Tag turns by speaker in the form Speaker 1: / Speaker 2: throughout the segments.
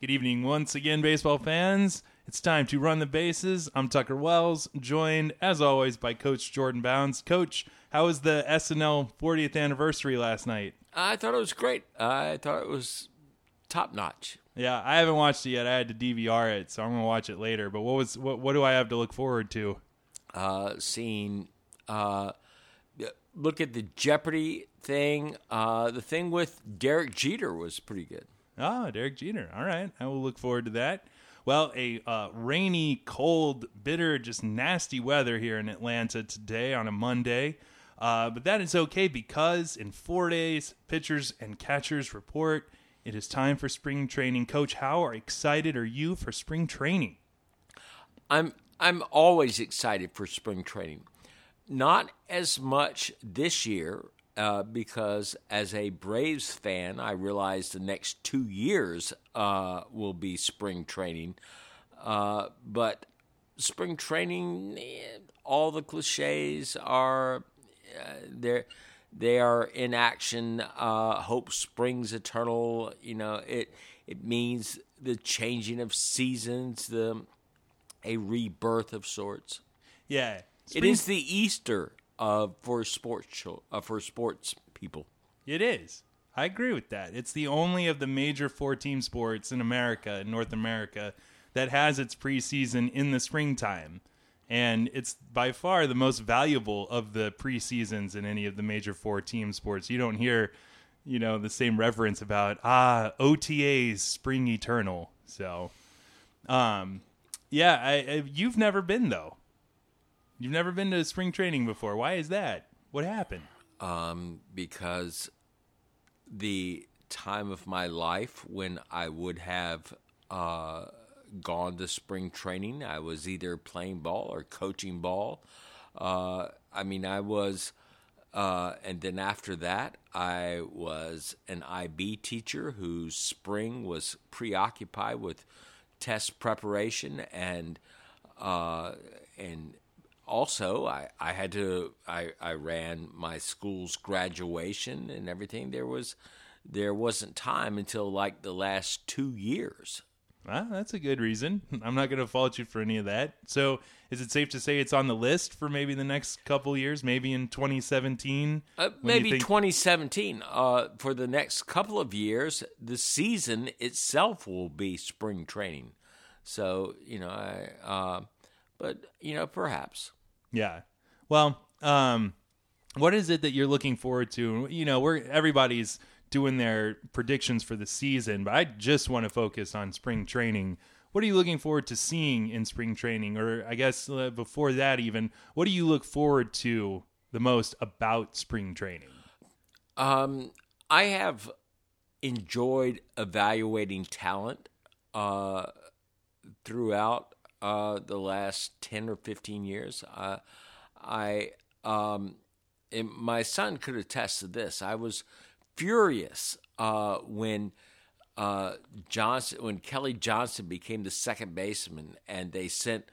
Speaker 1: Good evening once again, baseball fans. It's time to run the bases. I'm Tucker Wells, joined as always by Coach Jordan Bounds. Coach, how was the SNL 40th anniversary last night?
Speaker 2: I thought it was great. I thought it was top notch.
Speaker 1: Yeah, I haven't watched it yet. I had to DVR it, so I'm gonna watch it later. But what was what? What do I have to look forward to?
Speaker 2: Uh, seeing, uh, look at the Jeopardy thing. Uh, the thing with Derek Jeter was pretty good.
Speaker 1: Ah, Derek Jeter. All right, I will look forward to that. Well, a uh, rainy, cold, bitter, just nasty weather here in Atlanta today on a Monday. Uh, but that is okay because in four days, pitchers and catchers report. It is time for spring training. Coach, how are excited are you for spring training?
Speaker 2: I'm I'm always excited for spring training. Not as much this year uh, because as a Braves fan, I realize the next two years uh, will be spring training. Uh, but spring training, eh, all the cliches are uh, there. They are in action. Uh, hope springs eternal. You know it. It means the changing of seasons, the a rebirth of sorts.
Speaker 1: Yeah,
Speaker 2: spring- it is the Easter uh, for sports uh, for sports people.
Speaker 1: It is. I agree with that. It's the only of the major four team sports in America, in North America, that has its preseason in the springtime. And it's by far the most valuable of the preseasons in any of the major four team sports. You don't hear, you know, the same reference about ah OTAs spring eternal. So, um, yeah, I, I, you've never been though. You've never been to spring training before. Why is that? What happened?
Speaker 2: Um, because the time of my life when I would have uh, gone to spring training, I was either playing ball or coaching ball. Uh, I mean, I was, uh, and then after that, I was an IB teacher whose spring was preoccupied with test preparation and uh, and also I, I had to I, I ran my school's graduation and everything there was there wasn't time until like the last two years
Speaker 1: well, that's a good reason. I'm not going to fault you for any of that. So, is it safe to say it's on the list for maybe the next couple years, maybe in 2017?
Speaker 2: Uh, maybe think- 2017. Uh, for the next couple of years, the season itself will be spring training. So, you know, I, uh, but, you know, perhaps.
Speaker 1: Yeah. Well, um, what is it that you're looking forward to? You know, we're everybody's doing their predictions for the season, but I just want to focus on spring training. What are you looking forward to seeing in spring training? Or I guess uh, before that, even, what do you look forward to the most about spring training?
Speaker 2: Um, I have enjoyed evaluating talent uh, throughout uh, the last 10 or 15 years. Uh, I, um, my son could attest to this. I was furious uh, when uh, Johnson, when Kelly Johnson became the second baseman, and they sent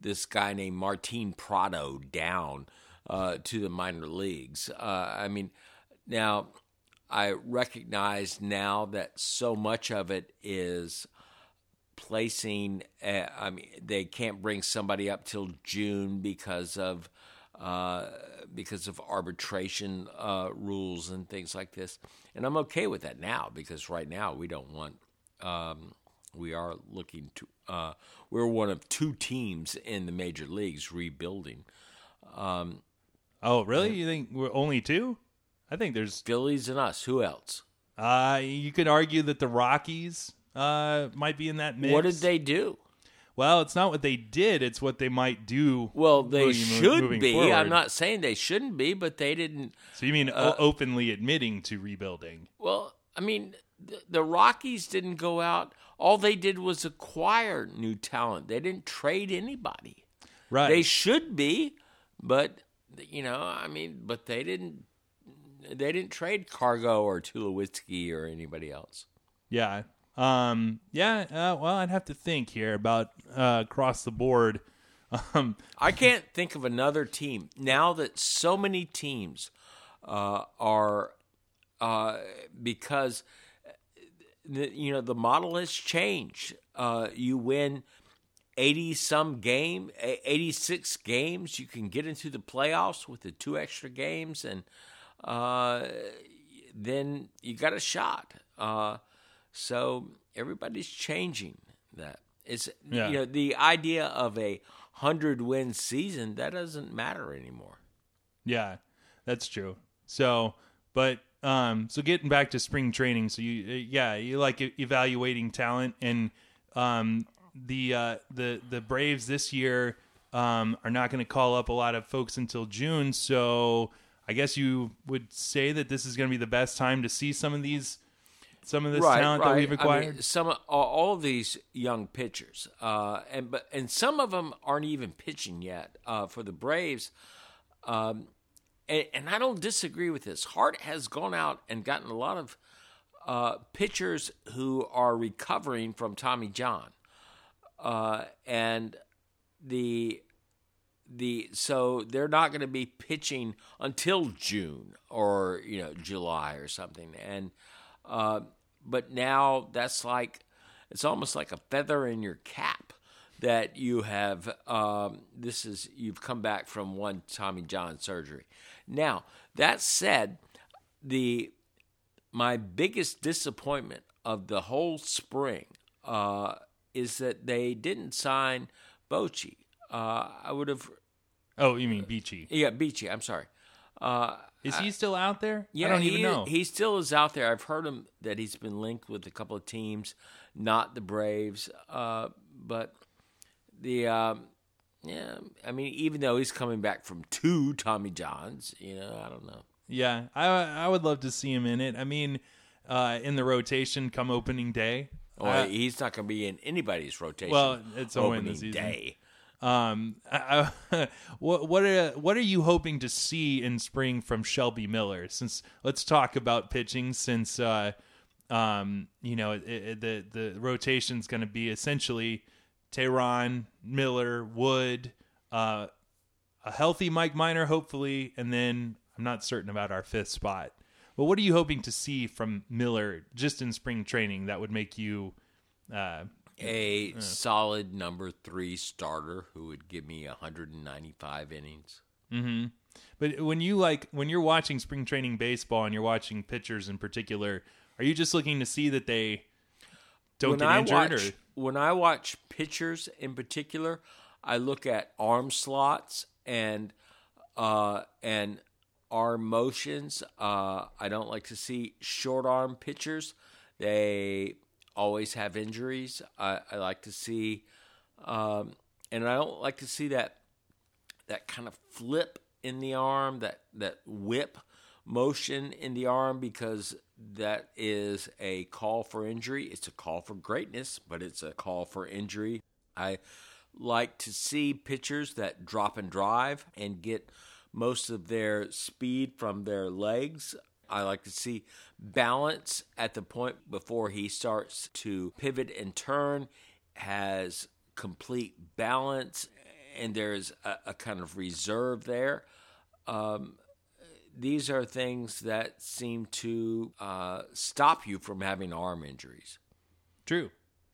Speaker 2: this guy named Martin Prado down uh, to the minor leagues. Uh, I mean, now I recognize now that so much of it is placing. Uh, I mean, they can't bring somebody up till June because of uh, because of arbitration uh, rules and things like this. And I'm okay with that now because right now we don't want. Um, we are looking to. Uh, we're one of two teams in the major leagues rebuilding. Um,
Speaker 1: oh, really? You think we're only two? I think there's
Speaker 2: Phillies and us. Who else?
Speaker 1: Uh, you could argue that the Rockies uh, might be in that mix.
Speaker 2: What did they do?
Speaker 1: Well, it's not what they did; it's what they might do.
Speaker 2: Well, they should be. Forward. I'm not saying they shouldn't be, but they didn't.
Speaker 1: So you mean uh, openly admitting to rebuilding?
Speaker 2: Well, I mean, the, the Rockies didn't go out. All they did was acquire new talent. They didn't trade anybody.
Speaker 1: Right.
Speaker 2: They should be, but you know, I mean, but they didn't. They didn't trade Cargo or Tulowitzki or anybody else.
Speaker 1: Yeah, um, yeah, uh, well, I'd have to think here about uh, across the board. Um,
Speaker 2: I can't think of another team now that so many teams uh, are uh, because the, you know the model has changed. Uh, you win eighty some game, eighty six games. You can get into the playoffs with the two extra games, and uh, then you got a shot. So everybody's changing that. It's
Speaker 1: Yeah.
Speaker 2: you know the idea of a hundred win season that doesn't matter anymore.
Speaker 1: Yeah, that's true. So, but um, so getting back to spring training, so you uh, yeah you like e- evaluating talent and um the uh the the Braves this year um are not going to call up a lot of folks until June, so I guess you would say that this is going to be the best time to see some of these some of this talent that we've
Speaker 2: I mean,
Speaker 1: acquired.
Speaker 2: some of- all, all of these young pitchers, uh, and but and some of them aren't even pitching yet uh, for the Braves. Um, and, and I don't disagree with this. Hart has gone out and gotten a lot of uh, pitchers who are recovering from Tommy John, uh, and the the so they're not going to be pitching until June or you know July or something, and uh, but now that's like it's almost like a feather in your cap that you have um, this is you've come back from one Tommy John surgery. Now that said, the my biggest disappointment of the whole spring uh, is that they didn't sign Bochy. Uh, I would have,
Speaker 1: Oh, you mean Beachy?
Speaker 2: yeah, Beachy. I'm sorry. Uh,
Speaker 1: Is he still out there?
Speaker 2: yeah,
Speaker 1: I don't
Speaker 2: he,
Speaker 1: even know.
Speaker 2: He still is out there. I've heard him that he's been linked with a couple of teams, not the Braves, uh, but the um, yeah. I mean, even though he's coming back from two Tommy Johns, you know, I don't know.
Speaker 1: Yeah, I I would love to see him in it. I mean, uh, in the rotation come opening day.
Speaker 2: Or
Speaker 1: Uh,
Speaker 2: he's not going to be in anybody's rotation.
Speaker 1: Well, it's only
Speaker 2: opening
Speaker 1: the season.
Speaker 2: day.
Speaker 1: Um, what what are what are you hoping to see in spring from Shelby Miller? Since let's talk about pitching. Since uh, um, you know, it, it, the the is going to be essentially Teheran, Miller, Wood, uh, a healthy Mike Minor, hopefully, and then I'm not certain about our fifth spot. But what are you hoping to see from Miller just in spring training that would make you? Uh,
Speaker 2: A solid number three starter who would give me 195 innings.
Speaker 1: But when you like when you're watching spring training baseball and you're watching pitchers in particular, are you just looking to see that they don't
Speaker 2: when
Speaker 1: get
Speaker 2: I
Speaker 1: injured
Speaker 2: watch,
Speaker 1: or
Speaker 2: when I watch pitchers in particular, I look at arm slots and uh, and arm motions. Uh, I don't like to see short arm pitchers. They always have injuries. I, I like to see, um, and I don't like to see that that kind of flip in the arm, that that whip motion in the arm because that is a call for injury. It's a call for greatness, but it's a call for injury. I like to see pitchers that drop and drive and get most of their speed from their legs. I like to see balance at the point before he starts to pivot and turn, has complete balance, and there's a, a kind of reserve there. Um, these are things that seem to uh, stop you from having arm injuries.
Speaker 1: true?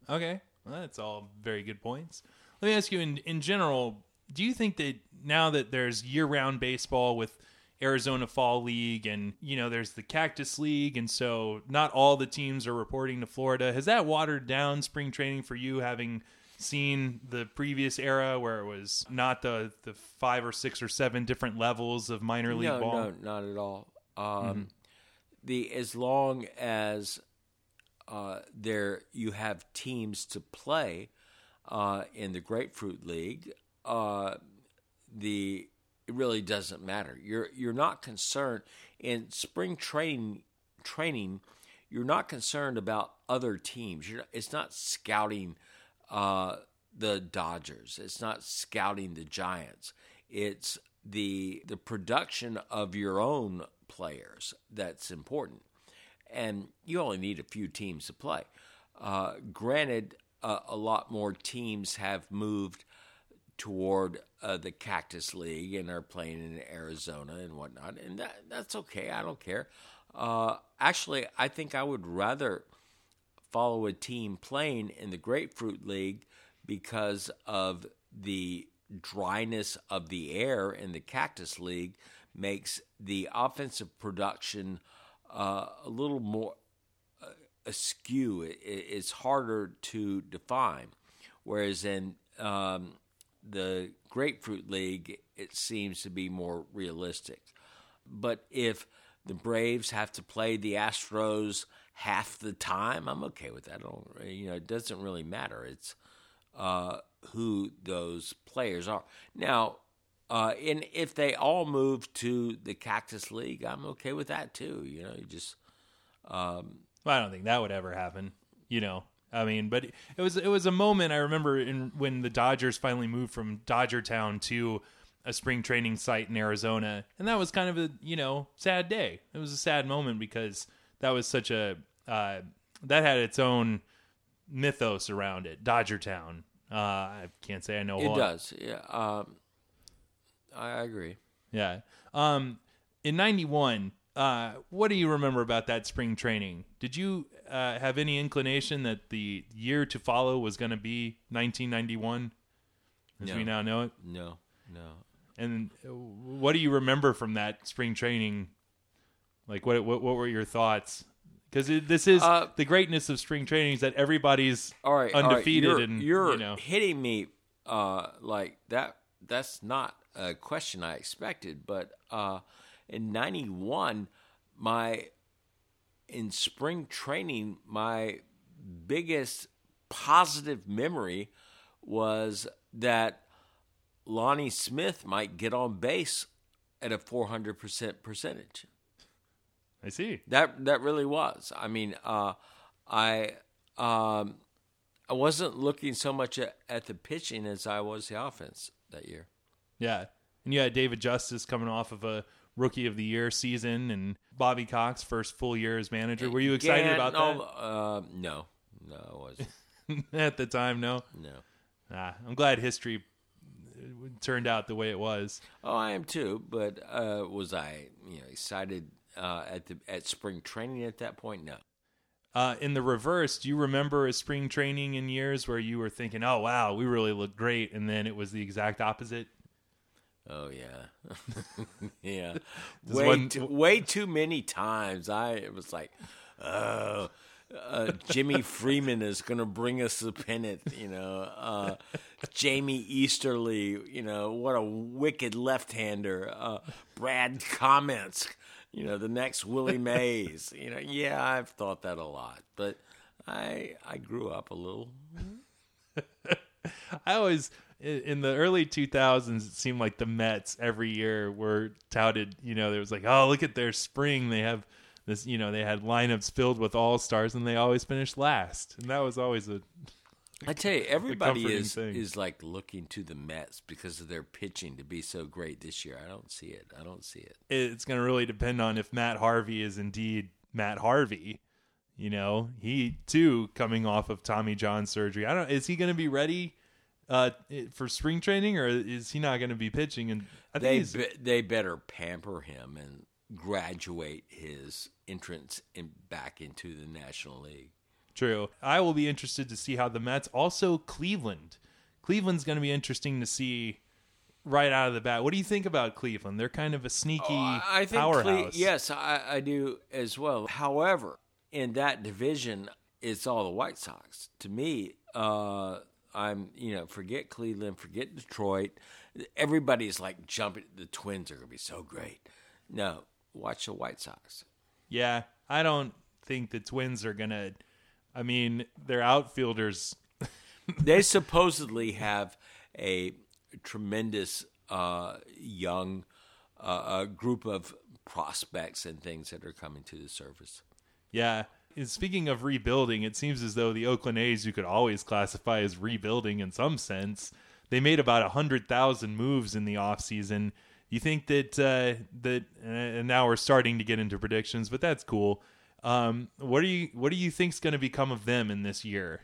Speaker 1: Okay, well, that's all very good points. Let me ask you in in general, do you think that now that there's year-round baseball with Arizona Fall League and you know there's the Cactus League and so not all the teams are reporting to Florida, has that watered down spring training for you having seen the previous era where it was not the the five or six or seven different levels of minor league
Speaker 2: no,
Speaker 1: ball?
Speaker 2: no, not at all. Um, The as long as uh, there you have teams to play uh, in the Grapefruit League, uh, the it really doesn't matter. You're you're not concerned in spring training training. You're not concerned about other teams. You're, it's not scouting uh, the Dodgers. It's not scouting the Giants. It's the the production of your own players that's important, and you only need a few teams to play. Uh, granted, uh, a lot more teams have moved toward uh, the Cactus League and are playing in Arizona and whatnot, and that that's okay. I don't care. Uh, actually, I think I would rather follow a team playing in the Grapefruit League because of the dryness of the air in the Cactus League makes the offensive production uh, a little more uh, askew. It, it's harder to define. Whereas in um, the Grapefruit League, it seems to be more realistic. But if the Braves have to play the Astros half the time, I'm okay with that. I don't, you know, it doesn't really matter. It's uh, who those players are. Now, uh, and if they all move to the Cactus League, I'm okay with that too. You know, you just. Um,
Speaker 1: well, I don't think that would ever happen. You know, I mean, but it was it was a moment I remember in when the Dodgers finally moved from Dodger Town to a spring training site in Arizona, and that was kind of a you know sad day. It was a sad moment because that was such a uh, that had its own mythos around it. Dodger Town. Uh, I can't say I know.
Speaker 2: It does. Yeah. Um, I agree.
Speaker 1: Yeah. Um, in '91, uh, what do you remember about that spring training? Did you uh, have any inclination that the year to follow was going to be 1991, as
Speaker 2: No.
Speaker 1: we now know it?
Speaker 2: No, no.
Speaker 1: And what do you remember from that spring training? Like, what what, what were your thoughts? Because this is
Speaker 2: Uh,
Speaker 1: the greatness of spring training is that everybody's
Speaker 2: All right, all right,
Speaker 1: undefeated,
Speaker 2: You're,
Speaker 1: and
Speaker 2: you're
Speaker 1: you know,
Speaker 2: hitting me uh, like that. That's not a question I expected. But uh, in '91, my in spring training, my biggest positive memory was that Lonnie Smith might get on base at a 400 percent percentage.
Speaker 1: I see.
Speaker 2: That that really was. I mean, uh, I um, I wasn't looking so much at, at the pitching as I was the offense that year.
Speaker 1: Yeah. And you had David Justice coming off of a rookie of the year season and Bobby Cox first full year as manager. Were you excited about
Speaker 2: no, Uh, no, no, I wasn't.
Speaker 1: at the time? No.
Speaker 2: no.
Speaker 1: Ah, I'm glad history turned out the way it was.
Speaker 2: Oh, I am too. But uh, was I, you know, excited uh, at the at spring training at that point? No.
Speaker 1: Uh, in the reverse, do you remember a spring training in years where you were thinking, "Oh wow, we really look great," and then it was the exact opposite?
Speaker 2: Oh yeah, yeah. Way
Speaker 1: one-
Speaker 2: too, way too many times. I it was like, oh, uh, Jimmy Freeman is going to bring us the pennant. You know, uh, Jamie Easterly. You know, what a wicked left-hander. Uh, Brad Komminsk. You know, the next Willie Mays. You know, yeah, I've thought that a lot, but I I grew up a little.
Speaker 1: I always in the early 2000s it seemed like the Mets every year were touted, you know, there was like, "Oh, look at their spring. They have this, you know, they had lineups filled with all-stars and they always finished last." And that was always a
Speaker 2: I tell you, everybody is
Speaker 1: thing.
Speaker 2: is like looking to the Mets because of their pitching to be so great this year. I don't see it. I don't see it.
Speaker 1: it's going to really depend on if Matt Harvey is indeed Matt Harvey. You know, he too coming off of Tommy John surgery. I don't is he going to be ready uh, for spring training or is he not going to be pitching and I think
Speaker 2: They be, they better pamper him and graduate his entrance in, back into the National League.
Speaker 1: True. I will be interested to see how the Mets, also Cleveland. Cleveland's going to be interesting to see right out of the bat. What do you think about Cleveland? They're kind of a sneaky
Speaker 2: Oh, I think Cle-
Speaker 1: powerhouse.
Speaker 2: yes, I, I do as well. However, in that division, it's all the White Sox. To me, uh, I'm you know forget Cleveland, forget Detroit. Everybody's like jumping. The Twins are going to be so great. No, watch the White Sox.
Speaker 1: Yeah, I don't think the Twins are going to. I mean, their outfielders.
Speaker 2: they supposedly have a tremendous uh, young uh, uh, group of prospects and things that are coming to the surface.
Speaker 1: Yeah. Speaking of rebuilding, it seems as though the Oakland A's, you could always classify as rebuilding in some sense. They made about 100,000 moves in the offseason. You think that, uh, that, and now we're starting to get into predictions, but that's cool. Um, what do you, what do you think's going to become of them in this year?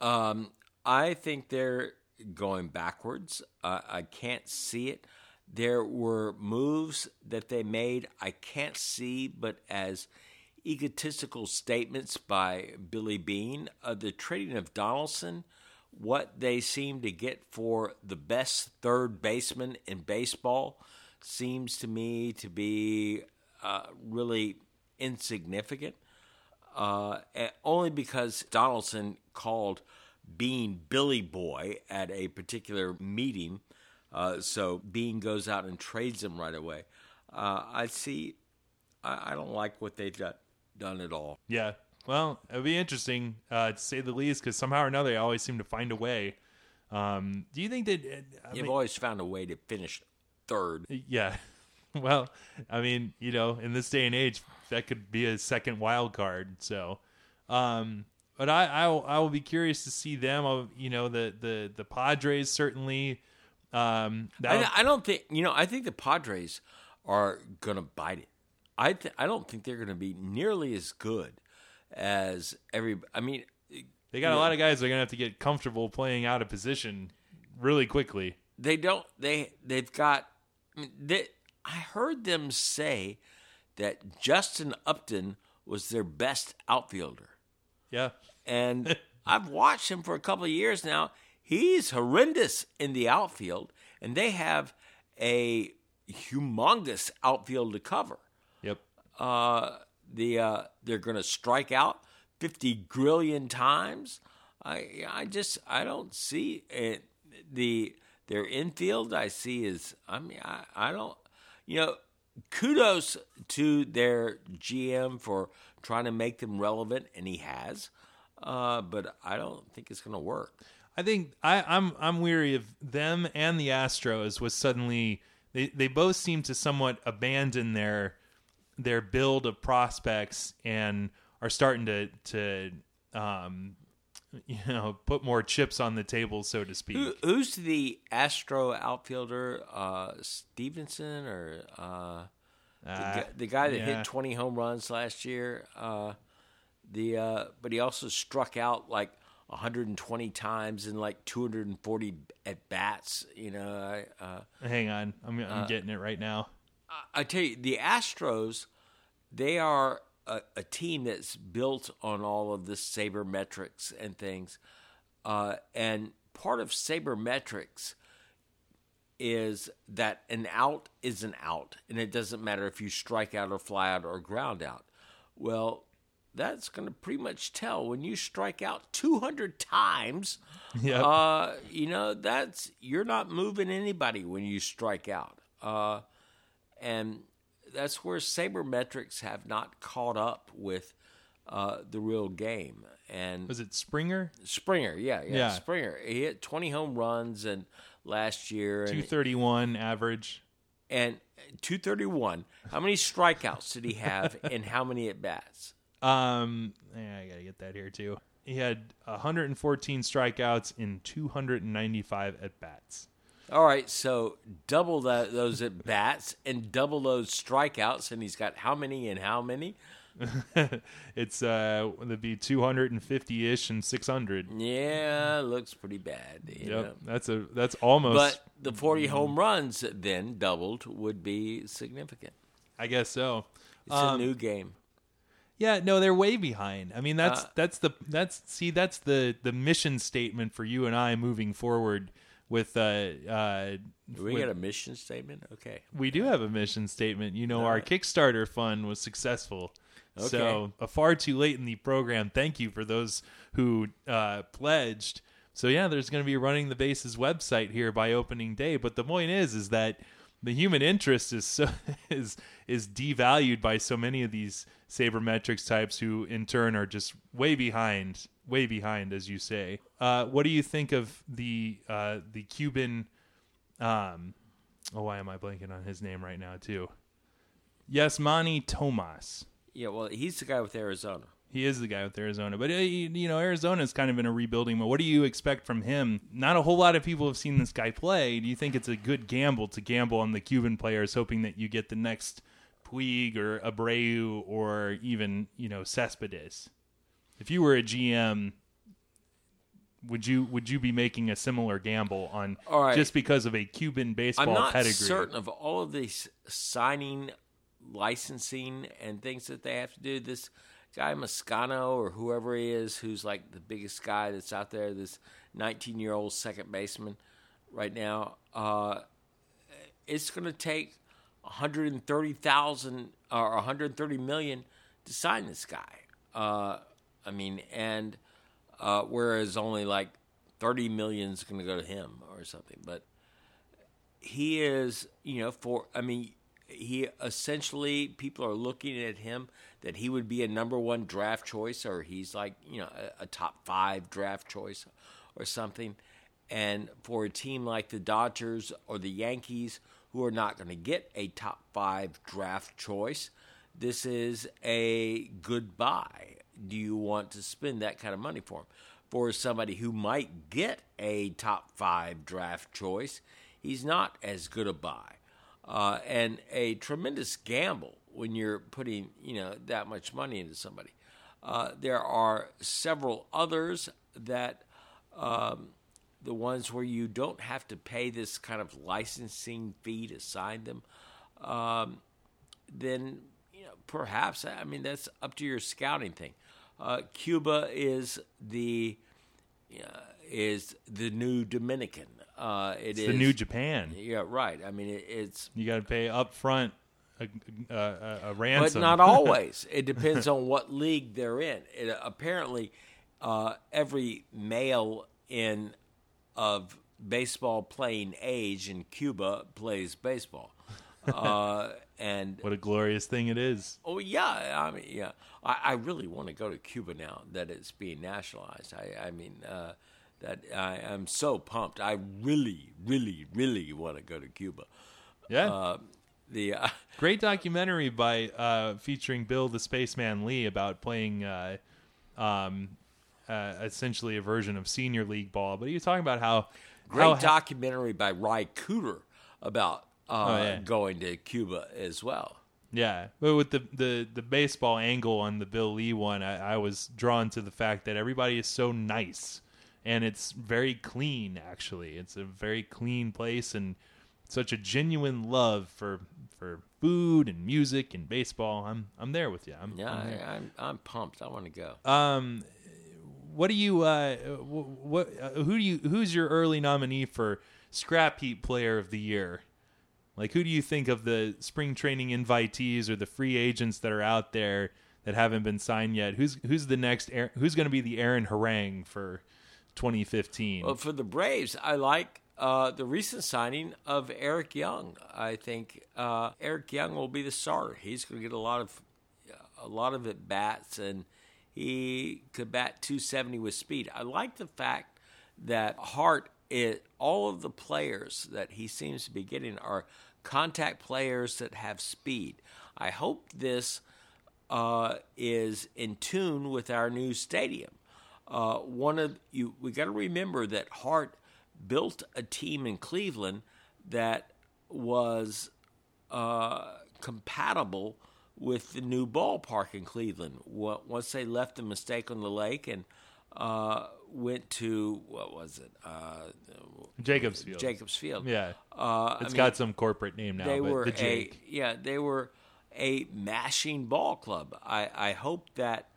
Speaker 2: Um, I think they're going backwards. Uh, I can't see it. There were moves that they made I can't see, but as egotistical statements by Billy Beane, Uh, the trading of Donaldson, what they seem to get for the best third baseman in baseball, seems to me to be uh, really insignificant. Uh, only because Donaldson called Beane Billy Boy at a particular meeting, uh, so Beane goes out and trades him right away. Uh, I see. I, I, don't like what they've done, done at all.
Speaker 1: Yeah. Well, it'll be interesting uh, to say the least, because somehow or another, they always seem to find a way. Um, do you think that
Speaker 2: uh, you've mean, always found a way to finish third?
Speaker 1: Yeah. Well, I mean, you know, in this day and age, that could be a second wild card. So, um, but I, I will, I will be curious to see them. I'll, you know, the the the Padres certainly. Um,
Speaker 2: I, I, don't think you know. I think the Padres are gonna bite it. I th- I don't think they're gonna be nearly as good as every. I mean,
Speaker 1: they got a know, lot of guys that are gonna have to get comfortable playing out of position really quickly.
Speaker 2: They don't. They they've got. I mean, they, I heard them say that Justin Upton was their best outfielder.
Speaker 1: Yeah.
Speaker 2: And I've watched him for a couple of years now. He's horrendous in the outfield, and they have a humongous outfield to cover. Uh, the uh, they're going to strike out fifty grillion times. I I just I don't see it. The their infield I see is I mean I, I don't you know kudos to their GM for trying to make them relevant, and he has. Uh, but I don't think it's going to work.
Speaker 1: I think I, I'm I'm weary of them and the Astros. Was suddenly they they both seem to somewhat abandon their their build of prospects and are starting to to um, you know put more chips on the table, so to speak. Who,
Speaker 2: who's the Astro outfielder? Uh, Stevenson or uh, the, uh, the, guy that yeah. hit 20 home runs last year? Uh, the uh, but he also struck out like 120 times and like 240 at bats. You know. Uh,
Speaker 1: Hang on, I'm I'm getting it right now.
Speaker 2: I, I tell you, the Astros, they are a, a, team that's built on all of this sabermetrics and things. Uh, and part of sabermetrics is that an out is an out, and it doesn't matter if you strike out or fly out or ground out. Well, that's going to pretty much tell when you strike out 200 times. Yep. Uh, you know, that's you're not moving anybody when you strike out. Uh, and that's where sabermetrics have not caught up with uh, the real game. And
Speaker 1: was it Springer?
Speaker 2: Springer, yeah, yeah, yeah. Springer. He hit 20 home runs and last year,
Speaker 1: 231 average,
Speaker 2: and 231. How many strikeouts did he have, and how many at bats?
Speaker 1: Um, yeah, I gotta get that here too. He had 114 strikeouts in 295 at bats.
Speaker 2: All right, so double that, those at bats and double those strikeouts, and he's got how many and how many?
Speaker 1: it's uh, it'd be 250 ish and 600.
Speaker 2: Yeah, looks pretty bad.
Speaker 1: yep, know? that's a that's almost.
Speaker 2: But the 40 home runs then doubled would be significant.
Speaker 1: I guess so.
Speaker 2: It's um, a new game.
Speaker 1: Yeah, no, they're way behind. I mean, that's uh, that's the that's see that's the the mission statement for you and I moving forward with uh, uh
Speaker 2: we with, got a mission statement? Okay.
Speaker 1: We do have a mission statement. You know our kickstarter fund was successful. Okay. so a far too late in the program. Thank you for those who uh, pledged. So yeah there's going to be running the bases website here by opening day. But the point is is that the human interest is so is is devalued by so many of these sabermetrics types who in turn are just way behind way behind, as you say. Uh, what do you think of the uh, the Cuban? Um, oh, why am I blanking on his name right now too? Yasmany Tomas.
Speaker 2: Yeah, well, he's the guy with Arizona.
Speaker 1: He is the guy with Arizona, but uh, you know Arizona is kind of in a rebuilding mode. What do you expect from him? Not a whole lot of people have seen this guy play. Do you think it's a good gamble to gamble on the Cuban players, hoping that you get the next Puig or Abreu or even you know Cespedes? If you were a GM, would you would you be making a similar gamble on just because of a Cuban baseball
Speaker 2: I'm not
Speaker 1: pedigree?
Speaker 2: certain of all of these signing licensing and things that they have to do. This guy Moscano or whoever he is, who's like the biggest guy that's out there, this 19 year old second baseman right now. Uh, it's going to take 130,000 or 130 million to sign this guy. Uh, I mean, and uh, whereas only like 30 million is going to go to him or something. But he is, you know, for, I mean, he essentially, people are looking at him that he would be a number one draft choice or he's like, you know, a, a top five draft choice or something. And for a team like the Dodgers or the Yankees, who are not going to get a top five draft choice, this is a good buy. Do you want to spend that kind of money for him? For somebody who might get a top five draft choice, he's not as good a buy. Uh, and a tremendous gamble when you're putting you know that much money into somebody. Uh, there are several others that um, the ones where you don't have to pay this kind of licensing fee to sign them. Um, then you know perhaps I mean that's up to your scouting thing. Uh, Cuba is the uh, is the new Dominican. Uh, it
Speaker 1: It's
Speaker 2: is
Speaker 1: the new Japan.
Speaker 2: Yeah, right. I mean, it, it's
Speaker 1: You got to pay up front a, a, a, a
Speaker 2: but not always. it depends on what league they're in. It, apparently, uh, every male in of baseball playing age in Cuba plays baseball, uh, and
Speaker 1: what a glorious thing it is.
Speaker 2: oh yeah, I mean yeah, I, I really want to go to Cuba now that it's being nationalized. I, I mean. Uh, that I am so pumped. I really, really, really want to go to Cuba.
Speaker 1: Yeah.
Speaker 2: Uh, the uh,
Speaker 1: Great documentary by uh, featuring Bill the Spaceman Lee about playing uh, um, uh, essentially a version of senior league ball. But he was talking about how
Speaker 2: great
Speaker 1: how,
Speaker 2: documentary by Ry Cooder about uh,
Speaker 1: Oh, yeah.
Speaker 2: going to Cuba as well.
Speaker 1: Yeah, but with the, the the baseball angle on the Bill Lee one, I, I was drawn to the fact that everybody is so nice, and it's very clean. Actually, it's a very clean place, and such a genuine love for for food and music and baseball. I'm I'm there with you. I'm,
Speaker 2: Yeah,
Speaker 1: I'm.
Speaker 2: I, I'm I'm pumped. I want to go.
Speaker 1: Um, what do you uh what uh, who do you who's your early nominee for scrap heap player of the year? Like who do you think of the spring training invitees or the free agents that are out there that haven't been signed yet? Who's who's the next who's going to be the Aaron Harang for 2015?
Speaker 2: Well, for the Braves, I like uh, the recent signing of Eric Young. I think uh, Eric Young will be the starter. He's going to get a lot of a lot of at bats, and he could bat 270 with speed. I like the fact that Hart, all of the players that he seems to be getting are contact players that have speed. I hope this uh, is in tune with our new stadium. Uh, one of you, we got to remember that Hart built a team in Cleveland that was uh, compatible with the new ballpark in Cleveland. Once they left the mistake on the lake and uh, went to what was it? Uh,
Speaker 1: Jacobs Field.
Speaker 2: Jacobs Field.
Speaker 1: Yeah.
Speaker 2: Uh,
Speaker 1: it's
Speaker 2: I
Speaker 1: got
Speaker 2: mean,
Speaker 1: some corporate name now,
Speaker 2: they
Speaker 1: but
Speaker 2: were
Speaker 1: the
Speaker 2: a yeah they were a mashing ball club. I, I hope that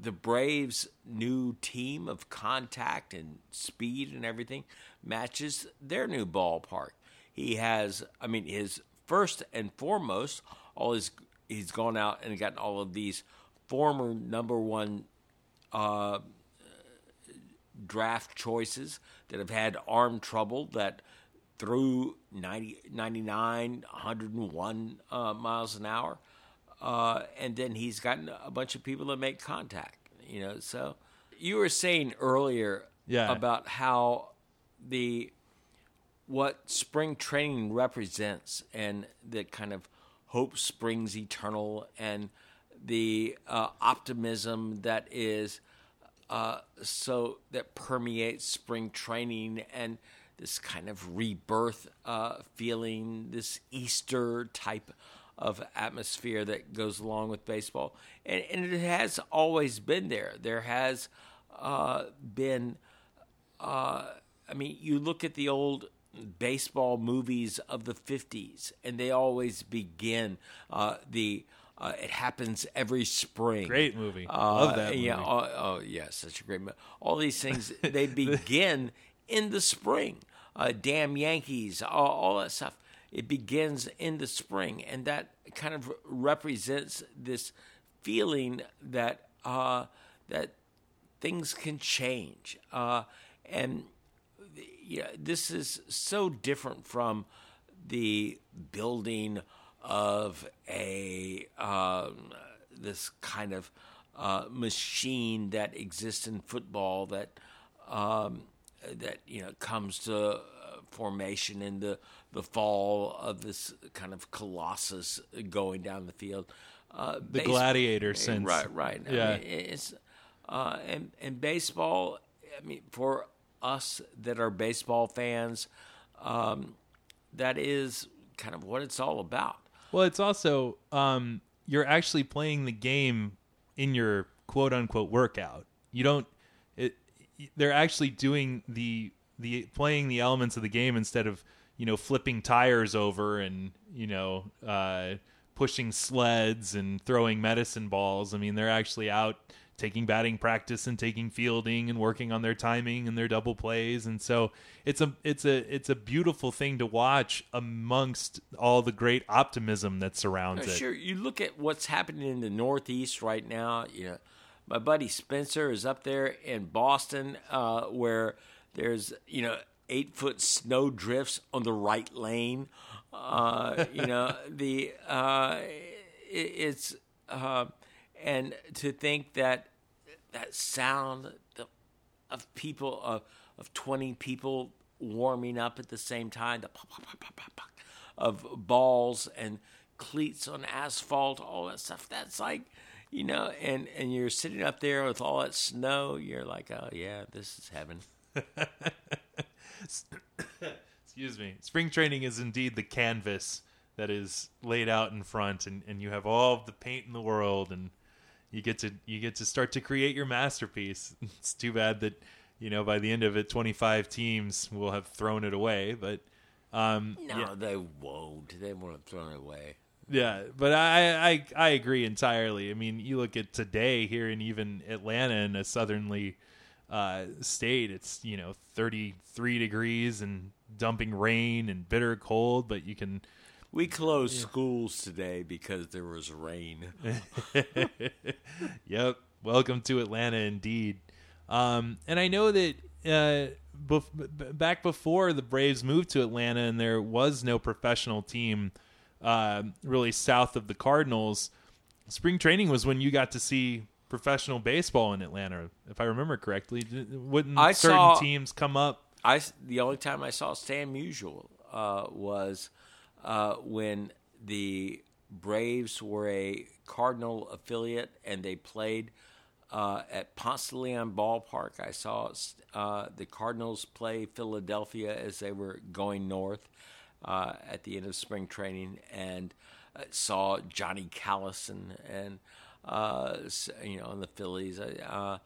Speaker 2: the Braves' new team of contact and speed and everything matches their new ballpark. He has, I mean, his first and foremost, all his he's gone out and gotten all of these former number one uh, draft choices that have had arm trouble that threw 90, 99, 101 uh, miles an hour. Uh, and then he's gotten a bunch of people to make contact, you know. So you were saying earlier
Speaker 1: Yeah.
Speaker 2: about how the what spring training represents and the kind of hope springs eternal and the uh, optimism that is uh, so that permeates spring training and this kind of rebirth uh, feeling, this Easter type of atmosphere that goes along with baseball, and, and it has always been there. There has uh, been, uh, I mean, you look at the old baseball movies of the 50s, and they always begin uh, the. Uh, it happens every spring.
Speaker 1: Great movie.
Speaker 2: Uh,
Speaker 1: Love that movie.
Speaker 2: Yeah. Oh, oh, yeah. Such a great movie. All these things they begin in the spring. Uh, Damn Yankees. All, all that stuff. It begins in the spring, and that kind of represents this feeling that uh, that things can change. Uh, and this is so different from the building of a um, this kind of uh, machine that exists in football that um, that you know comes to uh, formation in the the fall of this kind of colossus going down the field. Uh,
Speaker 1: the
Speaker 2: base-
Speaker 1: gladiator sense.
Speaker 2: Right, right. I
Speaker 1: Yeah.
Speaker 2: mean, it's uh, and and baseball. I mean, for us that are baseball fans, um, that is kind of what it's all about.
Speaker 1: Well, it's also um, you're actually playing the game in your quote unquote workout. You don't. It, they're actually doing the the playing the elements of the game instead of you know flipping tires over and you know uh, pushing sleds and throwing medicine balls. I mean, they're actually out taking batting practice and taking fielding and working on their timing and their double plays and so it's a it's a it's a beautiful thing to watch amongst all the great optimism that surrounds it.
Speaker 2: Sure, you look at what's happening in the Northeast right now. You know, my buddy Spencer is up there in Boston, uh, where there's you know eight foot snow drifts on the right lane. Uh, you know the uh, it, it's uh, and to think that that sound of people of of twenty people warming up at the same time, the pop, pop, pop, of balls and cleats on asphalt, all that stuff. That's like, you know, and and you're sitting up there with all that snow. You're like, oh yeah, this is heaven.
Speaker 1: Excuse me. Spring training is indeed the canvas that is laid out in front and, and you have all the paint in the world and you get to you get to start to create your masterpiece. It's too bad that, you know, by the end of it twenty five teams will have thrown it away, but um
Speaker 2: No,
Speaker 1: yeah.
Speaker 2: they won't. They won't have thrown it away.
Speaker 1: Yeah, but I, I I agree entirely. I mean, you look at today here in even Atlanta in a southerly uh, state, it's you know 33 degrees and dumping rain and bitter cold, but you can
Speaker 2: We closed schools today because there was rain.
Speaker 1: yep. Welcome to Atlanta, indeed. Um, and I know that uh, bef- back before the Braves moved to Atlanta, and there was no professional team uh, really south of the Cardinals. Spring training was when you got to see professional baseball in Atlanta, if I remember correctly. Wouldn't
Speaker 2: I
Speaker 1: certain
Speaker 2: saw-
Speaker 1: teams come up?
Speaker 2: I the only time I saw Stan Musial uh, was uh, when the Braves were a Cardinal affiliate and they played uh, at Ponce de Leon Ballpark. I saw uh, the Cardinals play Philadelphia as they were going north uh, at the end of spring training, and uh, saw Johnny Callison and uh, you know in the Phillies. Uh,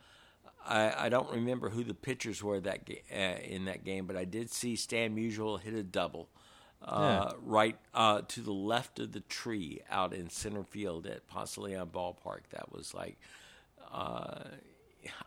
Speaker 2: I, I don't remember who the pitchers were that ga- uh, in that game, but I did see Stan Musial hit a double uh,
Speaker 1: Yeah.
Speaker 2: right uh, to the left of the tree out in center field at Ponce de Ballpark. That was like. Uh,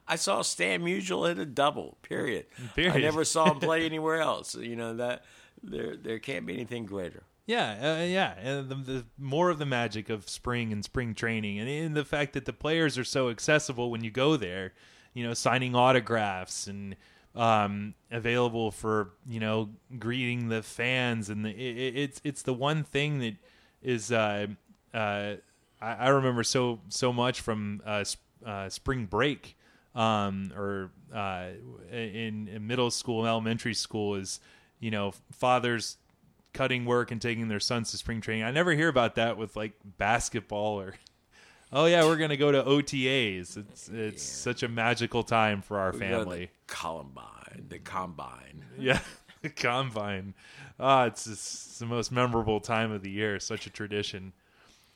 Speaker 2: I saw Stan Musial hit a double. Period. I never saw him play anywhere else. You know that there there can't be anything greater.
Speaker 1: Yeah, uh, yeah, and the, the more of the magic of spring and spring training, and in the fact that the players are so accessible when you go there, you know, signing autographs and um, available for you know greeting the fans, and the, it, it- it's it's the one thing that is uh, uh, I, I remember so so much from uh, uh, spring break um, or uh, in, in middle school and elementary school is you know fathers cutting work and taking their sons to spring training. I never hear about that with like basketball or oh yeah, we're gonna go to OTAs. It's it's such a magical time for our
Speaker 2: We to the
Speaker 1: family.
Speaker 2: Columbine, the combine.
Speaker 1: Yeah, the combine. Ah, it's, just, it's the most memorable time of the year. Such a tradition.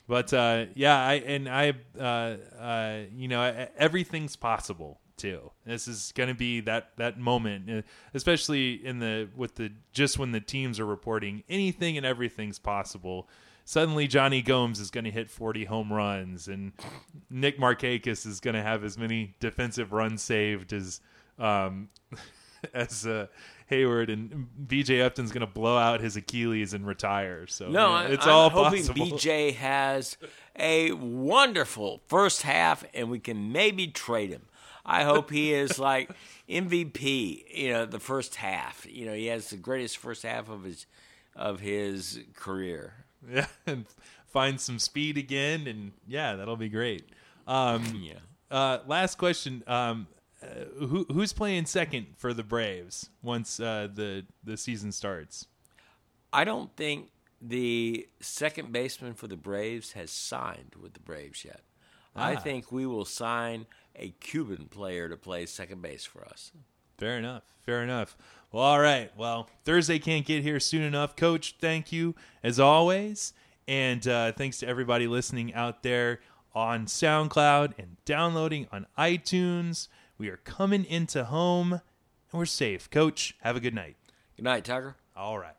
Speaker 1: But uh, yeah, I and I, uh, uh, you know, everything's possible too. This is going to be that that moment, uh, especially in the with the just when the teams are reporting anything and everything's possible. Suddenly, Jonny Gomes is going to hit 40 home runs, and Nick Markakis is going to have as many defensive runs saved as um, as uh, Heyward, and BJ Upton's going to blow out his Achilles and retire. So
Speaker 2: No,
Speaker 1: it's
Speaker 2: I'm
Speaker 1: all
Speaker 2: hoping
Speaker 1: possible.
Speaker 2: BJ has a wonderful first half, and we can maybe trade him. I hope he is like MVP. You know, the first half. You know, he has the greatest first half of his of his career.
Speaker 1: Yeah, and find some speed again, and yeah, that'll be great. Um,
Speaker 2: Yeah.
Speaker 1: uh, last question: um, uh, Who who's playing second for the Braves once uh, the the season starts?
Speaker 2: I don't think the second baseman for the Braves has signed with the Braves yet. I
Speaker 1: Ah.
Speaker 2: think we will sign a Cuban player to play second base for us.
Speaker 1: Fair enough. Fair enough. Well, all right. Well, Thursday can't get here soon enough. Coach, thank you as always. And uh, thanks to everybody listening out there on SoundCloud and downloading on iTunes. We are coming into home and we're safe. Coach, have a good night.
Speaker 2: Good night, Tiger.
Speaker 1: All right.